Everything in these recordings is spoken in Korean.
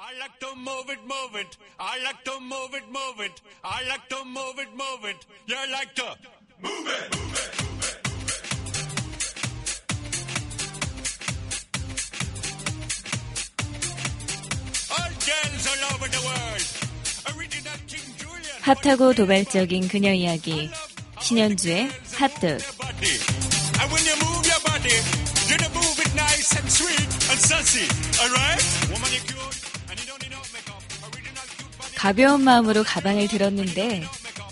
I like to move it, move it. I like to move it, move it. I like to move it, move it. You like to move it, move it, move it. All girls all over the world. Original King Julian. 핫하고 도발적인 그녀 이야기 신현주의 핫득 가벼운 마음으로 가방을 들었는데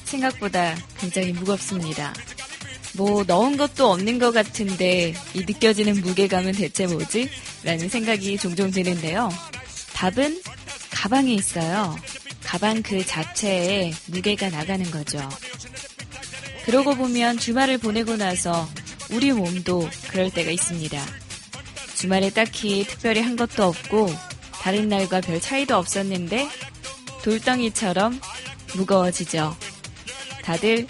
생각보다 굉장히 무겁습니다. 뭐 넣은 것도 없는 것 같은데 이 느껴지는 무게감은 대체 뭐지? 라는 생각이 종종 드는데요. 답은 가방에 있어요. 가방 그 자체에 무게가 나가는 거죠. 그러고 보면 주말을 보내고 나서 우리 몸도 그럴 때가 있습니다. 주말에 딱히 특별히 한 것도 없고 다른 날과 별 차이도 없었는데 돌덩이처럼 무거워지죠. 다들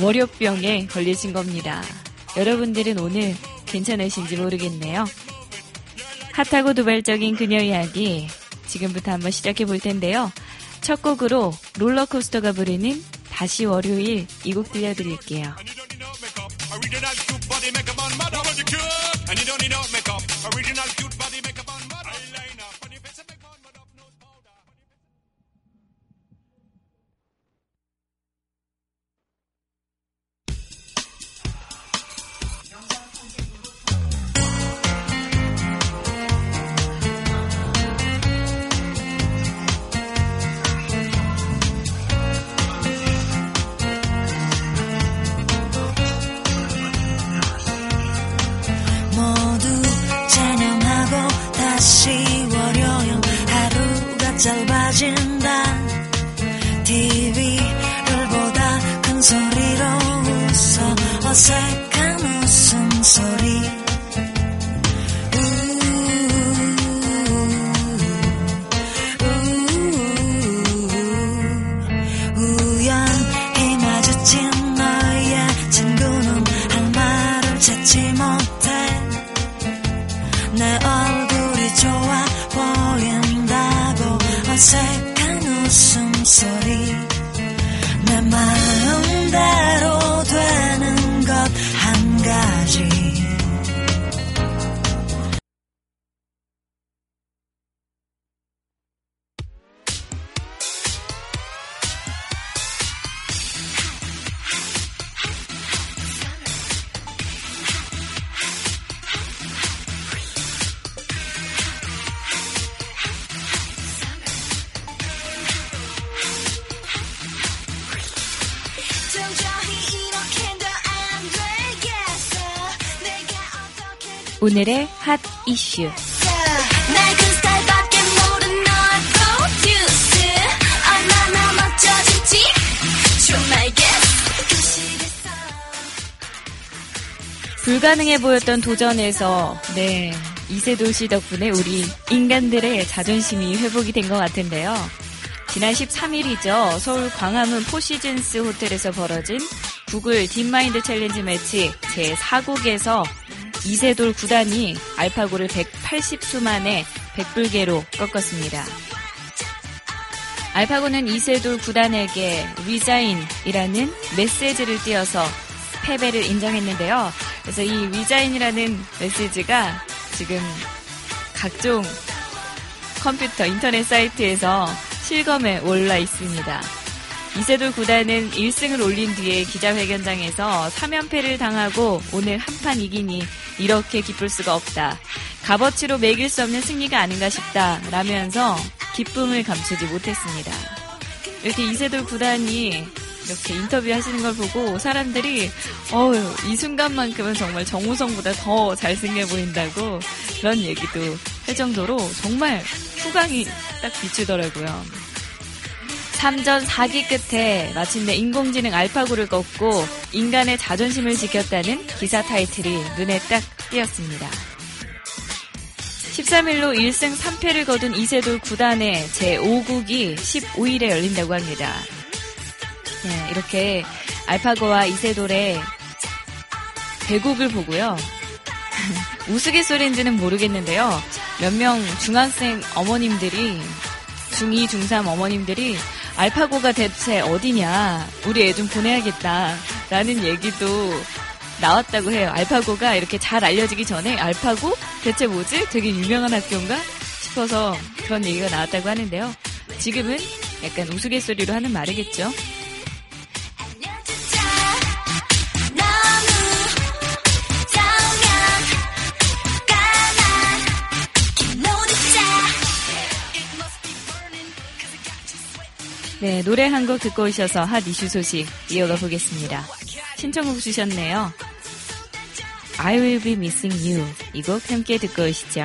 월요병에 걸리신 겁니다. 여러분들은 오늘 괜찮으신지 모르겠네요. 핫하고 도발적인 그녀 이야기 지금부터 한번 시작해 볼 텐데요. 첫 곡으로 롤러코스터가 부르는 다시 월요일 이 곡 들려드릴게요. 짧아진다. TV를 보다 큰 소리로 웃어. 어색한 웃음 소리 말 guess 그 시대서 불가능해 보였던 도전에서 네 이세돌 씨 덕분에 우리 인간들의 자존심이 회복이 된 것 같은데요. 지난 13일이죠. 서울 광화문 포시즌스 호텔에서 벌어진 구글 딥마인드 챌린지 매치 제4국에서 이세돌 구단이 알파고를 180수 만에 백 불계로 꺾었습니다. 알파고는 이세돌 구단에게 resign이라는 메시지를 띄어서 패배를 인정했는데요. 그래서 이 resign이라는 메시지가 지금 각종 컴퓨터 인터넷 사이트에서 실검에 올라 있습니다. 이세돌 구단은 1승을 올린 뒤에 기자회견장에서 3연패를 당하고 오늘 한 판 이기니 이렇게 기쁠 수가 없다. 값어치로 매길 수 없는 승리가 아닌가 싶다. 라면서 기쁨을 감추지 못했습니다. 이렇게 이세돌 구단이 이렇게 인터뷰 하시는 걸 보고 사람들이 어휴 이 순간만큼은 정말 정우성보다 더 잘생겨 보인다고 그런 얘기도 할 정도로 정말 후광이 딱 비추더라고요. 3전 4기 끝에 마침내 인공지능 알파고를 꺾고 인간의 자존심을 지켰다는 기사 타이틀이 눈에 딱 띄었습니다. 13일로 1승 3패를 거둔 이세돌 구단의 제5국이 15일에 열린다고 합니다. 네, 이렇게 알파고와 이세돌의 대국을 보고요. 우스갯소리인지는 모르겠는데요. 몇 명 중학생 어머님들이 중2, 중3 어머님들이 알파고가 대체 어디냐, 우리 애 좀 보내야겠다, 라는 얘기도 나왔다고 해요. 알파고가 이렇게 잘 알려지기 전에 알파고? 대체 뭐지? 되게 유명한 학교인가? 싶어서 그런 얘기가 나왔다고 하는데요. 지금은 약간 우스갯소리로 하는 말이겠죠. 네, 노래 한 곡 듣고 오셔서 핫 이슈 소식 이어가 보겠습니다. 신청곡 주셨네요. I will be missing you. 이 곡 함께 듣고 오시죠.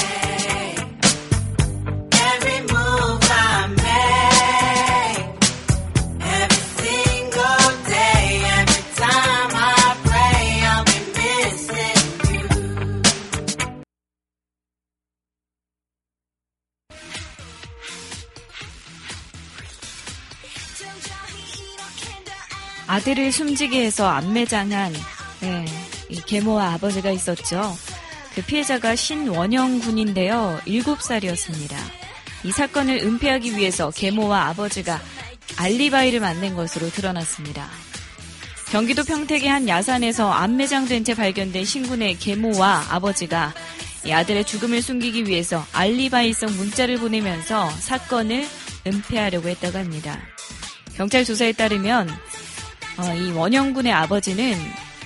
아들을 숨지게 해서 안매장한 네, 이 계모와 아버지가 있었죠. 그 피해자가 신원영 군인데요. 7살이었습니다. 이 사건을 은폐하기 위해서 계모와 아버지가 알리바이를 만든 것으로 드러났습니다. 경기도 평택의 한 야산에서 안매장된 채 발견된 신군의 계모와 아버지가 이 아들의 죽음을 숨기기 위해서 알리바이성 문자를 보내면서 사건을 은폐하려고 했다고 합니다. 경찰 조사에 따르면 어, 이 원영군의 아버지는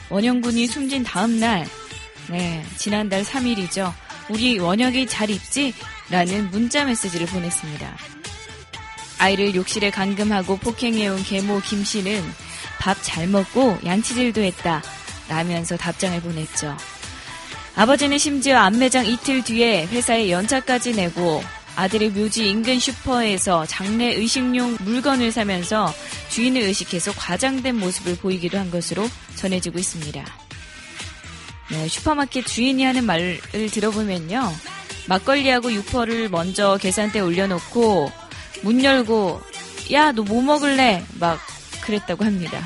원영군이 숨진 다음 날, 네, 지난달 3일이죠. 우리 원혁이 잘 있지? 라는 문자 메시지를 보냈습니다. 아이를 욕실에 감금하고 폭행해온 계모 김 씨는 밥 잘 먹고 양치질도 했다. 라면서 답장을 보냈죠. 아버지는 심지어 안매장 이틀 뒤에 회사에 연차까지 내고 아들의 묘지 인근 슈퍼에서 장례 의식용 물건을 사면서 주인을 의식해서 과장된 모습을 보이기도 한 것으로 전해지고 있습니다. 네, 슈퍼마켓 주인이 하는 말을 들어보면요. 막걸리하고 육포를 먼저 계산대에 올려놓고 문 열고 야 너 뭐 먹을래? 막 그랬다고 합니다.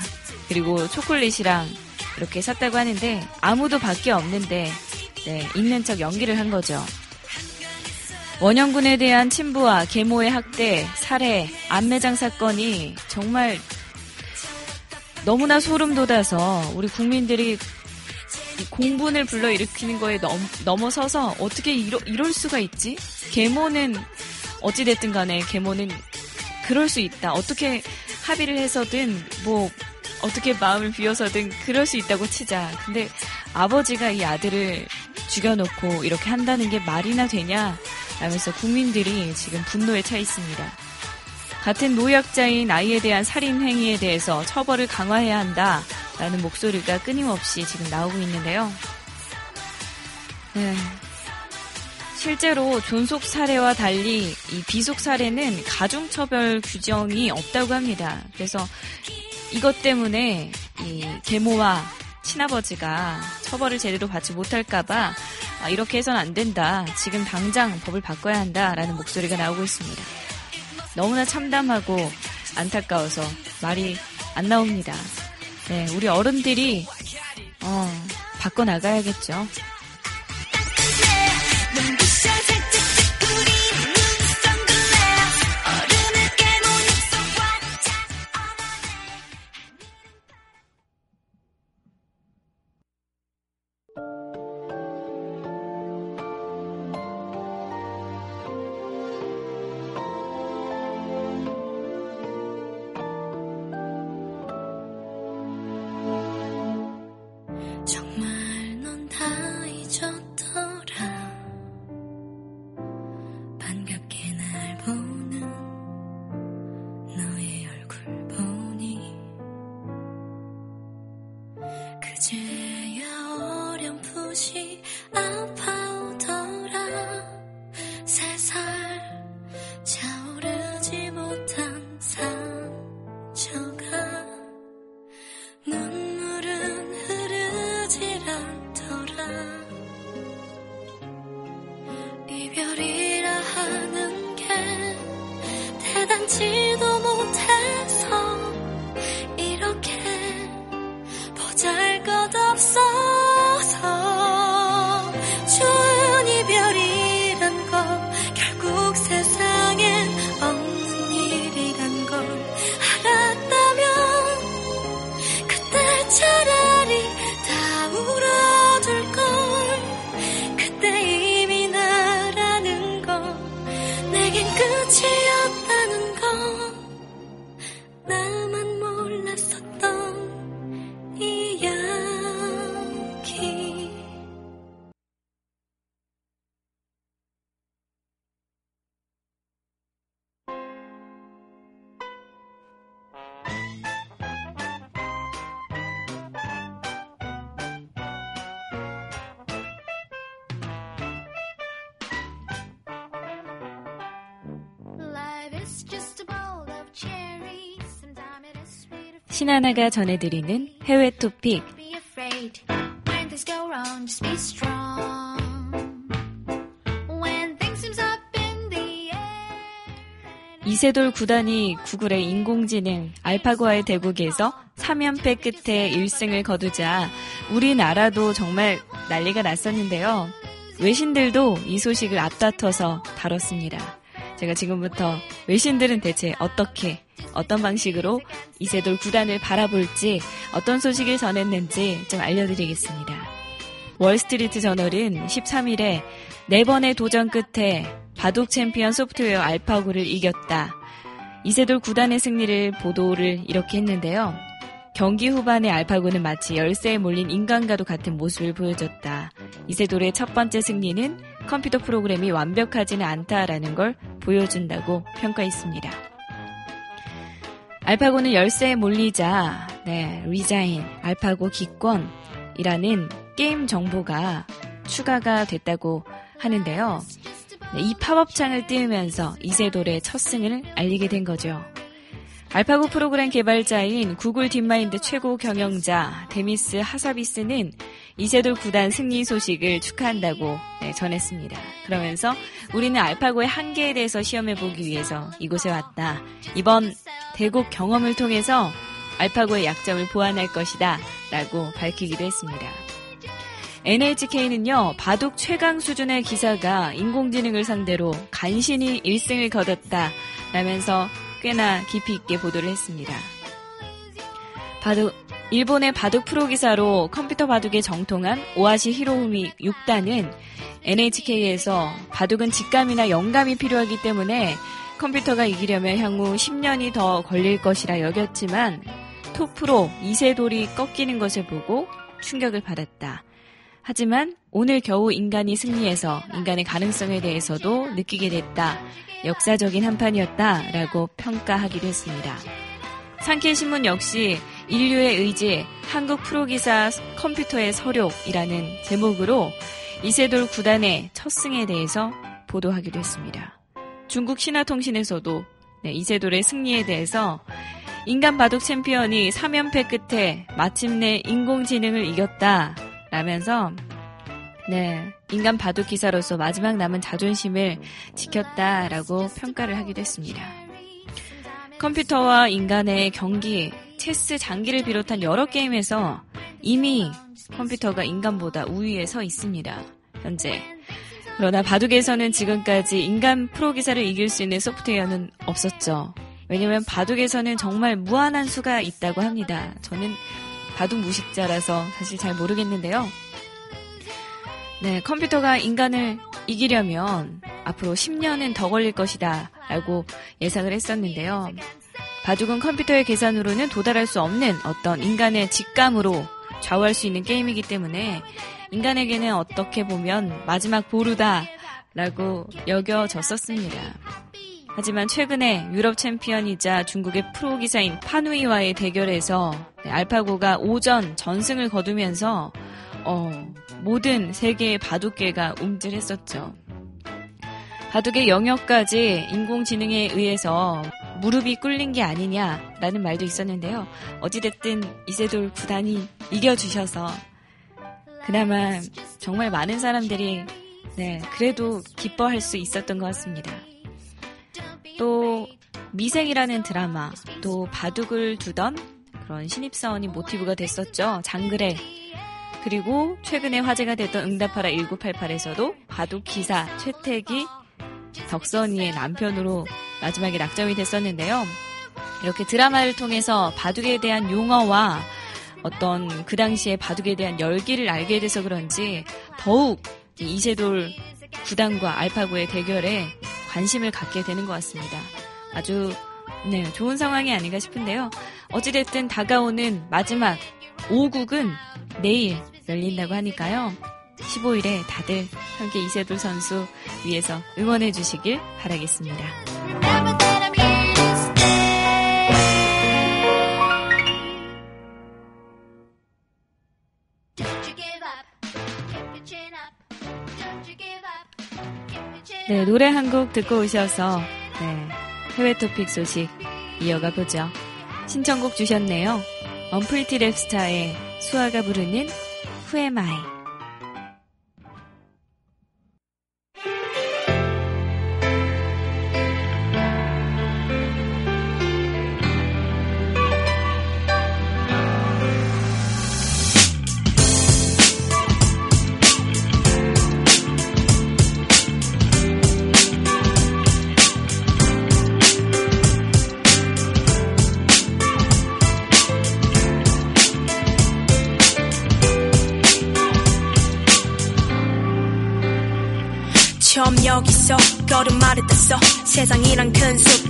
그리고 초콜릿이랑 이렇게 샀다고 하는데 아무도 밖에 없는데 네, 있는 척 연기를 한 거죠. 원영군에 대한 친부와 계모의 학대, 살해, 안매장 사건이 정말 너무나 소름 돋아서 우리 국민들이 이 공분을 불러일으키는 거에 넘, 넘어서서 어떻게 이러, 이럴 수가 있지? 계모는 어찌됐든 간에 계모는 그럴 수 있다. 어떻게 합의를 해서든 뭐 어떻게 마음을 비워서든 그럴 수 있다고 치자. 근데 아버지가 이 아들을 죽여놓고 이렇게 한다는 게 말이나 되냐? 라면서 국민들이 지금 분노에 차 있습니다. 같은 노약자인 아이에 대한 살인 행위에 대해서 처벌을 강화해야 한다 라는 목소리가 끊임없이 지금 나오고 있는데요. 네. 실제로 존속 사례와 달리 이 비속 사례는 가중처벌 규정이 없다고 합니다. 그래서 이것 때문에 이 계모와 친아버지가 처벌을 제대로 받지 못할까봐 아, 이렇게 해서는 안 된다. 지금 당장 법을 바꿔야 한다라는 목소리가 나오고 있습니다. 너무나 참담하고 안타까워서 말이 안 나옵니다. 네, 우리 어른들이 어, 바꿔 나가야겠죠. 신하나가 전해드리는 해외 토픽. 이세돌 구단이 구글의 인공지능 알파고와의 대국에서 3연패 끝에 1승을 거두자 우리나라도 정말 난리가 났었는데요. 외신들도 이 소식을 앞다퉈서 다뤘습니다. 제가 지금부터 외신들은 대체 어떻게, 어떤 방식으로 이세돌 구단을 바라볼지, 어떤 소식을 전했는지 좀 알려드리겠습니다. 월스트리트 저널은 13일에 네 번의 도전 끝에 바둑 챔피언 소프트웨어 알파고를 이겼다. 이세돌 구단의 승리를 보도를 이렇게 했는데요. 경기 후반에 알파고는 마치 열세에 몰린 인간과도 같은 모습을 보여줬다. 이세돌의 첫 번째 승리는 컴퓨터 프로그램이 완벽하지는 않다라는 걸 보여준다고 평가했습니다. 알파고는 열세에 몰리자, 네, resign, 알파고 기권이라는 게임 정보가 추가가 됐다고 하는데요. 네, 이 팝업창을 띄우면서 이세돌의 첫 승을 알리게 된 거죠. 알파고 프로그램 개발자인 구글 딥마인드 최고 경영자 데미스 하사비스는 이세돌 구단 승리 소식을 축하한다고 네, 전했습니다. 그러면서 우리는 알파고의 한계에 대해서 시험해보기 위해서 이곳에 왔다. 이번 대국 경험을 통해서 알파고의 약점을 보완할 것이다. 라고 밝히기도 했습니다. NHK는요, 바둑 최강 수준의 기사가 인공지능을 상대로 간신히 1승을 거뒀다. 라면서 꽤나 깊이 있게 보도를 했습니다. 바둑, 일본의 바둑 프로 기사로 컴퓨터 바둑에 정통한 오아시 히로우미 6단은 NHK에서 바둑은 직감이나 영감이 필요하기 때문에 컴퓨터가 이기려면 향후 10년이 더 걸릴 것이라 여겼지만 톱프로 이세돌이 꺾이는 것을 보고 충격을 받았다. 하지만 오늘 겨우 인간이 승리해서 인간의 가능성에 대해서도 느끼게 됐다. 역사적인 한판이었다. 라고 평가하기도 했습니다. 상케신문 역시 인류의 의지, 한국 프로기사 컴퓨터의 서력이라는 제목으로 이세돌 구단의 첫 승에 대해서 보도하기도 했습니다. 중국 신화통신에서도 네, 이세돌의 승리에 대해서 인간 바둑 챔피언이 3연패 끝에 마침내 인공지능을 이겼다. 라면서 네, 인간 바둑 기사로서 마지막 남은 자존심을 지켰다라고 평가를 하기도 했습니다. 컴퓨터와 인간의 경기, 체스 장기를 비롯한 여러 게임에서 이미 컴퓨터가 인간보다 우위에 서 있습니다. 현재. 그러나 바둑에서는 지금까지 인간 프로 기사를 이길 수 있는 소프트웨어는 없었죠. 왜냐면 바둑에서는 정말 무한한 수가 있다고 합니다. 저는 바둑 무식자라서 사실 잘 모르겠는데요. 네, 컴퓨터가 인간을 이기려면 앞으로 10년은 더 걸릴 것이다 라고 예상을 했었는데요. 바둑은 컴퓨터의 계산으로는 도달할 수 없는 어떤 인간의 직감으로 좌우할 수 있는 게임이기 때문에 인간에게는 어떻게 보면 마지막 보루다 라고 여겨졌었습니다. 하지만 최근에 유럽 챔피언이자 중국의 프로 기사인 파누이와의 대결에서 네, 알파고가 오전 전승을 거두면서 어, 모든 세계의 바둑계가 움찔했었죠. 바둑의 영역까지 인공지능에 의해서 무릎이 꿇린 게 아니냐라는 말도 있었는데요. 어찌됐든 이세돌 구단이 이겨주셔서 그나마 정말 많은 사람들이 네, 그래도 기뻐할 수 있었던 것 같습니다. 또 미생이라는 드라마, 또 바둑을 두던 그런 신입사원이 모티브가 됐었죠. 장그래. 그리고 최근에 화제가 됐던 응답하라 1988에서도 바둑 기사 최택이 덕선이의 남편으로 마지막에 낙점이 됐었는데요. 이렇게 드라마를 통해서 바둑에 대한 용어와 어떤 그 당시에 바둑에 대한 열기를 알게 돼서 그런지 더욱 이 이세돌 구단과 알파고의 대결에 관심을 갖게 되는 것 같습니다. 아주 네, 좋은 상황이 아닌가 싶은데요. 어찌됐든 다가오는 마지막 5국은 내일 열린다고 하니까요. 15일에 다들 함께 이세돌 선수 위해서 응원해 주시길 바라겠습니다. 네. 노래 한 곡 듣고 오셔서 네, 해외 토픽 소식 이어가 보죠. 신청곡 주셨네요. 언프리티 랩스타의 수아가 부르는? 처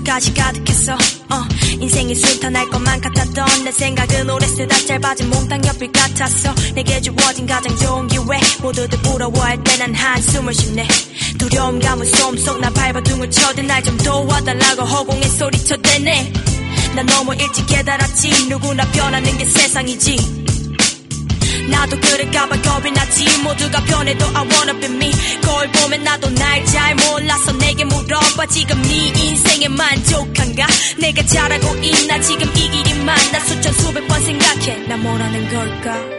큰 숲까지 가득했어. 어, 인생이 순탄할 것만 같았던 내 생각은 오래 쓰다 짧아진 몽땅 옆일 같았어. 내게 주어진 가장 좋은 기회. 모두들 부러워할 때 난 한숨을 쉬네. 두려움 감은 솜속 나 발버둥을 쳐대. 날 좀 도와달라고 허공에 소리쳐대네. 난 너무 일찍 깨달았지. 누구나 변하는 게 세상이지 나도 그럴까봐 겁이 나지. 모두가 변해도 I wanna be me. 거울 보면 나도 날 잘 몰라서 내게 물어봐. 지금 네 인생에 만족한가? 내가 잘하고 있나? 지금 이 길이만 나? 수천 수백 번 생각해. 나 뭐라는 걸까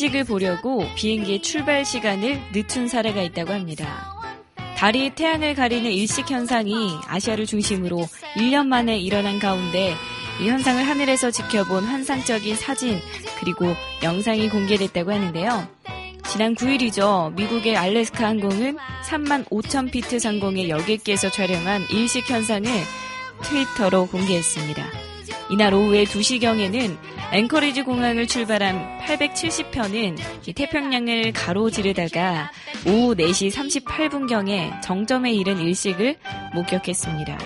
일식을 보려고 비행기의 출발 시간을 늦춘 사례가 있다고 합니다. 달이 태양을 가리는 일식 현상이 아시아를 중심으로 1년 만에 일어난 가운데 이 현상을 하늘에서 지켜본 환상적인 사진 그리고 영상이 공개됐다고 하는데요. 지난 9일이죠. 미국의 알래스카 항공은 3만 5천 피트 상공의 여객기에서 촬영한 일식 현상을 트위터로 공개했습니다. 이날 오후에 2시경에는 앵커리지 공항을 출발한 870편은 태평양을 가로지르다가 오후 4시 38분경에 정점에 이른 일식을 목격했습니다.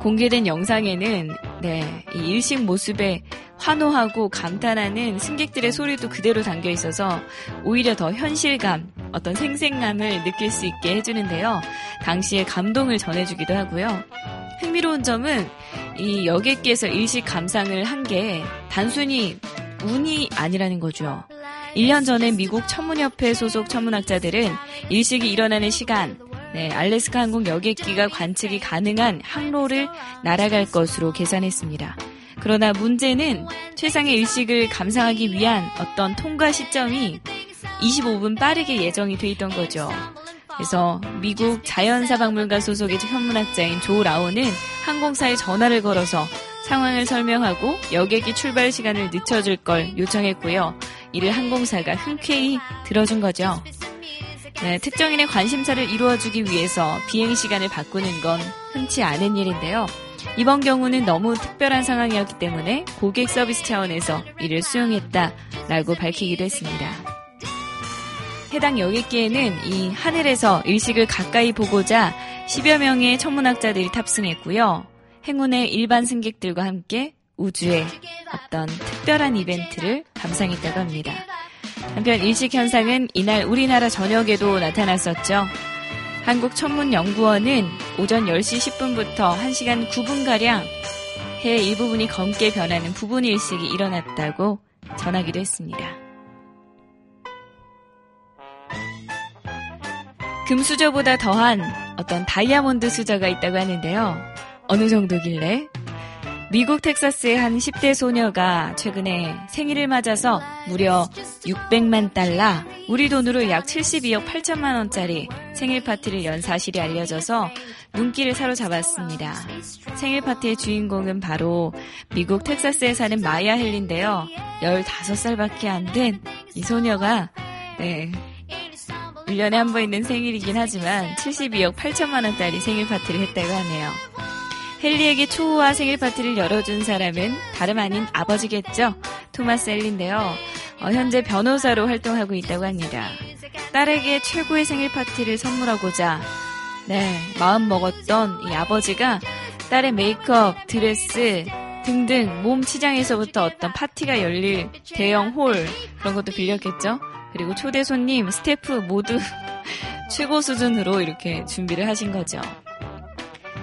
공개된 영상에는 네, 이 일식 모습에 환호하고 감탄하는 승객들의 소리도 그대로 담겨 있어서 오히려 더 현실감, 어떤 생생함을 느낄 수 있게 해주는데요. 당시의 감동을 전해주기도 하고요. 흥미로운 점은 이 여객기에서 일식 감상을 한 게 단순히 운이 아니라는 거죠. 1년 전에 미국 천문협회 소속 천문학자들은 일식이 일어나는 시간, 네, 알래스카 항공 여객기가 관측이 가능한 항로를 날아갈 것으로 계산했습니다. 그러나 문제는 최상의 일식을 감상하기 위한 어떤 통과 시점이 25분 빠르게 예정이 돼 있던 거죠. 그래서 미국 자연사박물관 소속의 현문학자인 조 라오는 항공사에 전화를 걸어서 상황을 설명하고 여객기 출발 시간을 늦춰줄 걸 요청했고요. 이를 항공사가 흔쾌히 들어준 거죠. 네, 특정인의 관심사를 이루어주기 위해서 비행 시간을 바꾸는 건 흔치 않은 일인데요. 이번 경우는 너무 특별한 상황이었기 때문에 고객 서비스 차원에서 이를 수용했다라고 밝히기도 했습니다. 해당 여객기에는 이 하늘에서 일식을 가까이 보고자 10여 명의 천문학자들이 탑승했고요. 행운의 일반 승객들과 함께 우주의 어떤 특별한 이벤트를 감상했다고 합니다. 한편 일식 현상은 이날 우리나라 전역에도 나타났었죠. 한국천문연구원은 오전 10시 10분부터 1시간 9분가량 해 일부분이 검게 변하는 부분 일식이 일어났다고 전하기도 했습니다. 금수저보다 더한 어떤 다이아몬드 수저가 있다고 하는데요. 어느 정도길래? 미국 텍사스의 한 10대 소녀가 최근에 생일을 맞아서 무려 600만 달러, 우리 돈으로 약 72억 8천만 원짜리 생일 파티를 연 사실이 알려져서 눈길을 사로잡았습니다. 생일 파티의 주인공은 바로 미국 텍사스에 사는 마야 헬린데요. 15살밖에 안 된 이 소녀가 네, 1년에 한 번 있는 생일이긴 하지만 72억 8천만 원짜리 생일 파티를 했다고 하네요. 헨리에게 초호화 생일 파티를 열어준 사람은 다름 아닌 아버지겠죠. 토마스 헨리인데요. 어, 현재 변호사로 활동하고 있다고 합니다. 딸에게 최고의 생일 파티를 선물하고자 네, 마음 먹었던 이 아버지가 딸의 메이크업, 드레스 등등 몸 치장에서부터 어떤 파티가 열릴 대형 홀 그런 것도 빌렸겠죠. 그리고 초대 손님, 스태프 모두 최고 수준으로 이렇게 준비를 하신 거죠.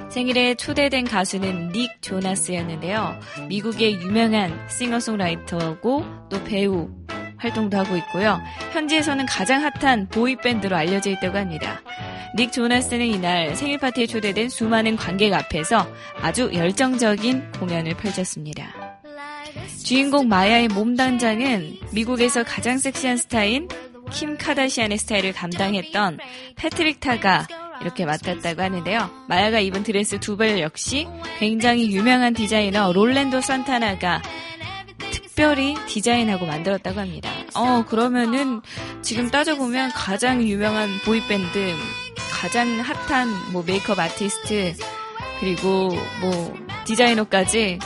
생일에 초대된 가수는 닉 조나스였는데요. 미국의 유명한 싱어송라이터고 또 배우 활동도 하고 있고요. 현지에서는 가장 핫한 보이밴드로 알려져 있다고 합니다. 닉 조나스는 이날 생일 파티에 초대된 수많은 관객 앞에서 아주 열정적인 공연을 펼쳤습니다. 주인공 마야의 몸 단장은 미국에서 가장 섹시한 스타인 킴 카다시안의 스타일을 담당했던 패트릭 타가 이렇게 맡았다고 하는데요. 마야가 입은 드레스 두 벌 역시 굉장히 유명한 디자이너 롤랜도 산타나가 특별히 디자인하고 만들었다고 합니다. 어, 그러면은 지금 따져보면 가장 유명한 보이밴드, 가장 핫한 뭐 메이크업 아티스트, 그리고 뭐 디자이너까지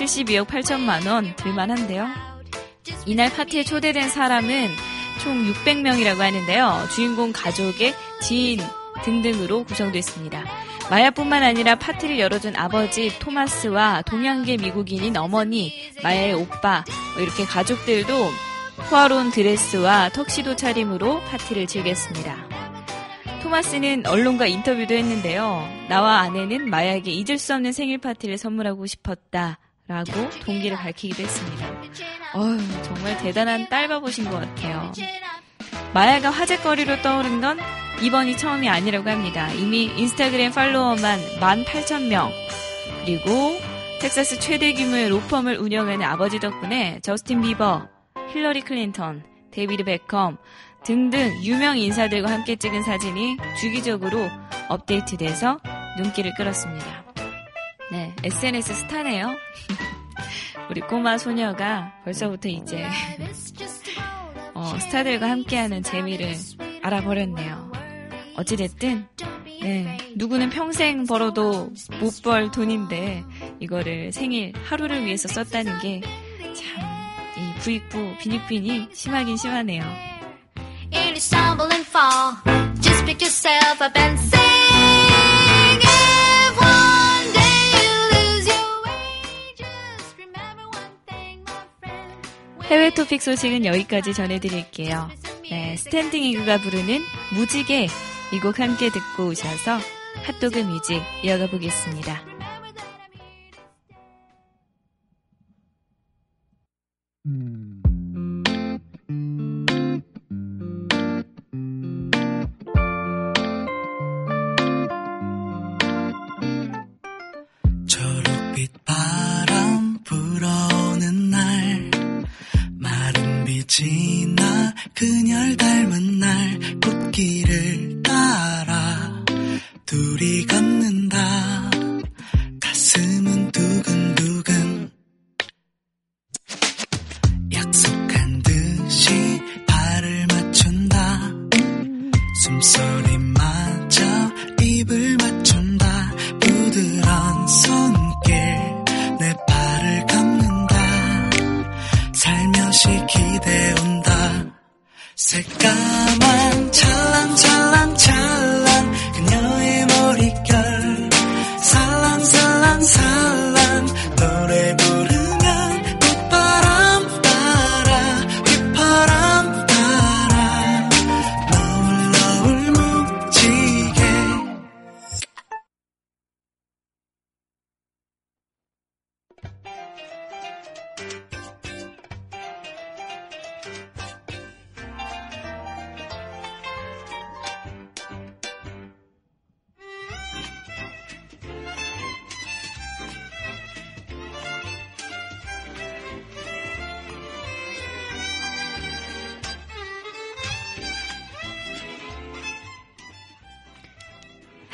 72억 8천만 원 들만한데요. 이날 파티에 초대된 사람은 총 600명이라고 하는데요. 주인공 가족의 지인 등등으로 구성됐습니다. 마야뿐만 아니라 파티를 열어준 아버지 토마스와 동양계 미국인인 어머니, 마야의 오빠, 뭐 이렇게 가족들도 호화로운 드레스와 턱시도 차림으로 파티를 즐겼습니다. 토마스는 언론과 인터뷰도 했는데요. 나와 아내는 마야에게 잊을 수 없는 생일 파티를 선물하고 싶었다. 라고 동기를 밝히기도 했습니다. 어휴, 정말 대단한 딸바보신 것 같아요. 마야가 화제거리로 떠오른 건 이번이 처음이 아니라고 합니다. 이미 인스타그램 팔로워만 18,000명, 그리고 텍사스 최대 규모의 로펌을 운영하는 아버지 덕분에 저스틴 비버, 힐러리 클린턴, 데이비드 베컴 등등 유명 인사들과 함께 찍은 사진이 주기적으로 업데이트돼서 눈길을 끌었습니다. 네, SNS 스타네요. 우리 꼬마 소녀가 벌써부터 이제 어, 스타들과 함께하는 재미를 알아버렸네요. 어찌됐든 네, 누구는 평생 벌어도 못 벌 돈인데 이거를 생일 하루를 위해서 썼다는 게 참 이 부익부 빈익빈이 심하긴 심하네요. 해외 토픽 소식은 여기까지 전해드릴게요. 네, 스탠딩 이그가 부르는 무지개 이 곡 함께 듣고 오셔서 핫도그 뮤직 이어가 보겠습니다. 초록빛 바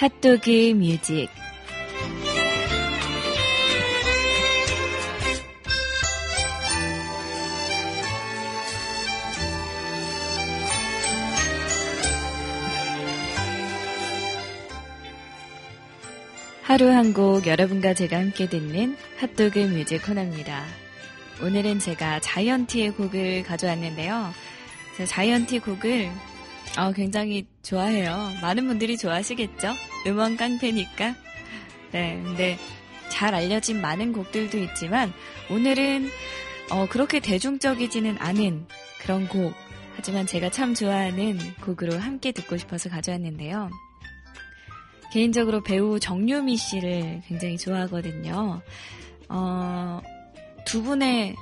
핫도그 뮤직 하루 한 곡 여러분과 제가 함께 듣는 핫도그 뮤직 코너입니다. 오늘은 제가 자이언티의 곡을 가져왔는데요. 자이언티 곡을 어, 굉장히 좋아해요. 많은 분들이 좋아하시겠죠? 음원 깡패니까. 네, 근데 잘 알려진 많은 곡들도 있지만 오늘은 어, 그렇게 대중적이지는 않은 그런 곡. 하지만 제가 참 좋아하는 곡으로 함께 듣고 싶어서 가져왔는데요. 개인적으로 배우 정유미 씨를 굉장히 좋아하거든요. 어, 두 분의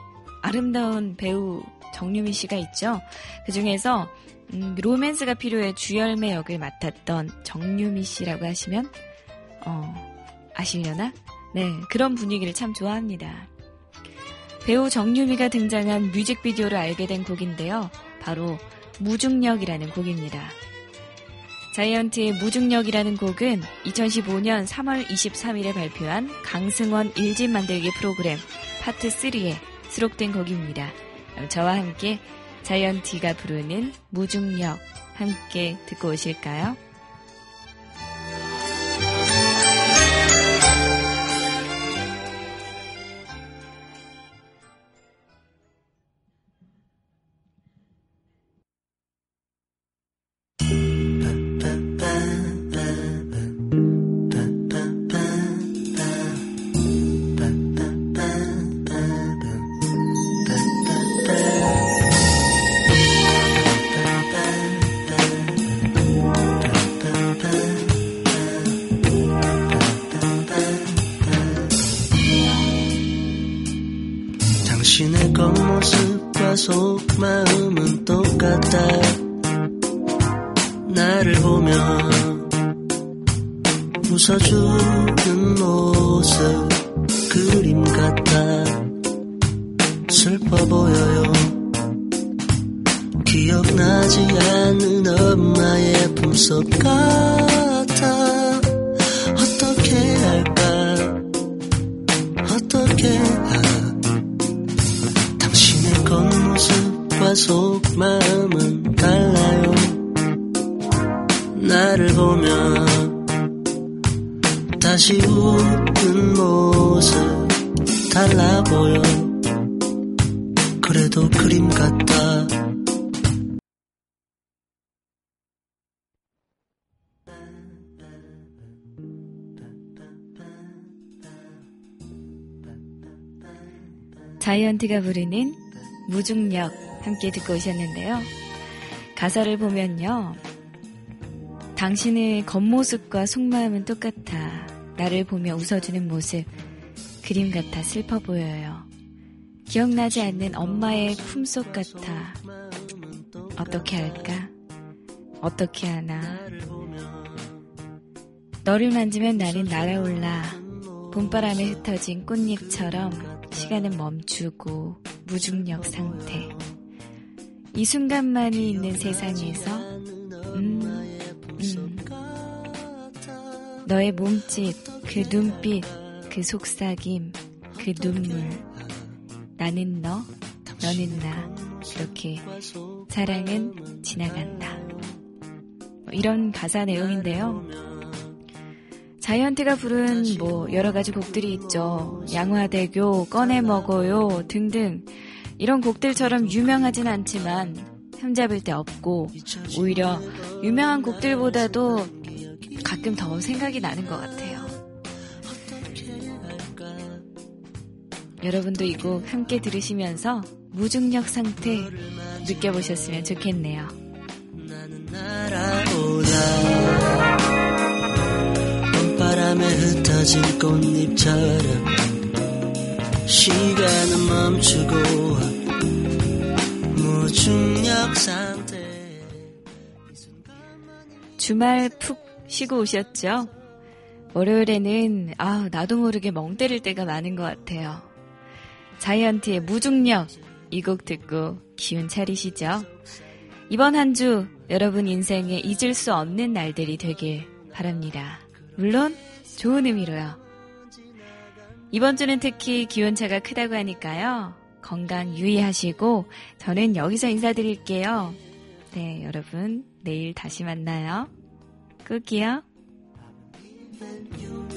아름다운 배우 정유미 씨가 있죠. 그 중에서 음, 로맨스가 필요해 주열매 역을 맡았던 정유미 씨라고 하시면 어, 아시려나? 네, 그런 분위기를 참 좋아합니다. 배우 정유미가 등장한 뮤직비디오를 알게 된 곡인데요. 바로 무중력이라는 곡입니다. 자이언트의 무중력이라는 곡은 2015년 3월 23일에 발표한 강승원 1집 만들기 프로그램 파트 3에 수록된 곡입니다. 저와 함께 자이언티가 부르는 무중력 함께 듣고 오실까요? 겉모습과 속마음은 달라요. 나를 보면 다시 웃는 모습 달라 보여. 그래도 그림 같다. 자이언티가 부르는 무중력 함께 듣고 오셨는데요. 가사를 보면요. 당신의 겉모습과 속마음은 똑같아. 나를 보며 웃어주는 모습. 그림 같아 슬퍼 보여요. 기억나지 않는 엄마의 품속 같아. 어떻게 할까? 어떻게 하나? 너를 만지면 나는 날아올라. 봄바람에 흩어진 꽃잎처럼 시간은 멈추고 무중력 상태. 이 순간만이 있는 세상에서, 음, 음. 너의 몸짓, 그 눈빛, 그 속삭임, 그 눈물. 나는 너, 너는 나. 그렇게 사랑은 지나간다. 뭐 이런 가사 내용인데요. 자이언트가 부른 뭐 여러 가지 곡들이 있죠. 양화대교, 꺼내 먹어요 등등 이런 곡들처럼 유명하진 않지만 흠잡을 데 없고 오히려 유명한 곡들보다도 가끔 더 생각이 나는 것 같아요. 여러분도 이 곡 함께 들으시면서 무중력 상태 느껴보셨으면 좋겠네요. 봄바람에 흩어진 꽃잎처럼 시간은 멈추고 무중력 상태 주말 푹 쉬고 오셨죠? 월요일에는 아 나도 모르게 멍 때릴 때가 많은 것 같아요. 자이언티의 무중력 이 곡 듣고 기운 차리시죠? 이번 한 주 여러분 인생에 잊을 수 없는 날들이 되길 바랍니다. 물론 좋은 의미로요. 이번 주는 특히 기온차가 크다고 하니까요. 건강 유의하시고 저는 여기서 인사드릴게요. 네, 여러분 내일 다시 만나요. you